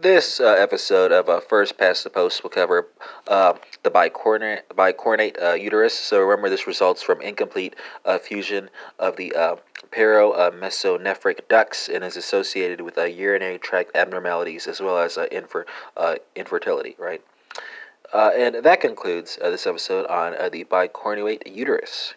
This uh, episode of uh, First Past the Post will cover uh, the bicornuate, bicornuate uh, uterus. So remember, this results from incomplete uh, fusion of the uh, paramesonephric uh, ducts and is associated with urinary tract abnormalities as well as infer, infertility, right? and that concludes this episode on the bicornuate uterus.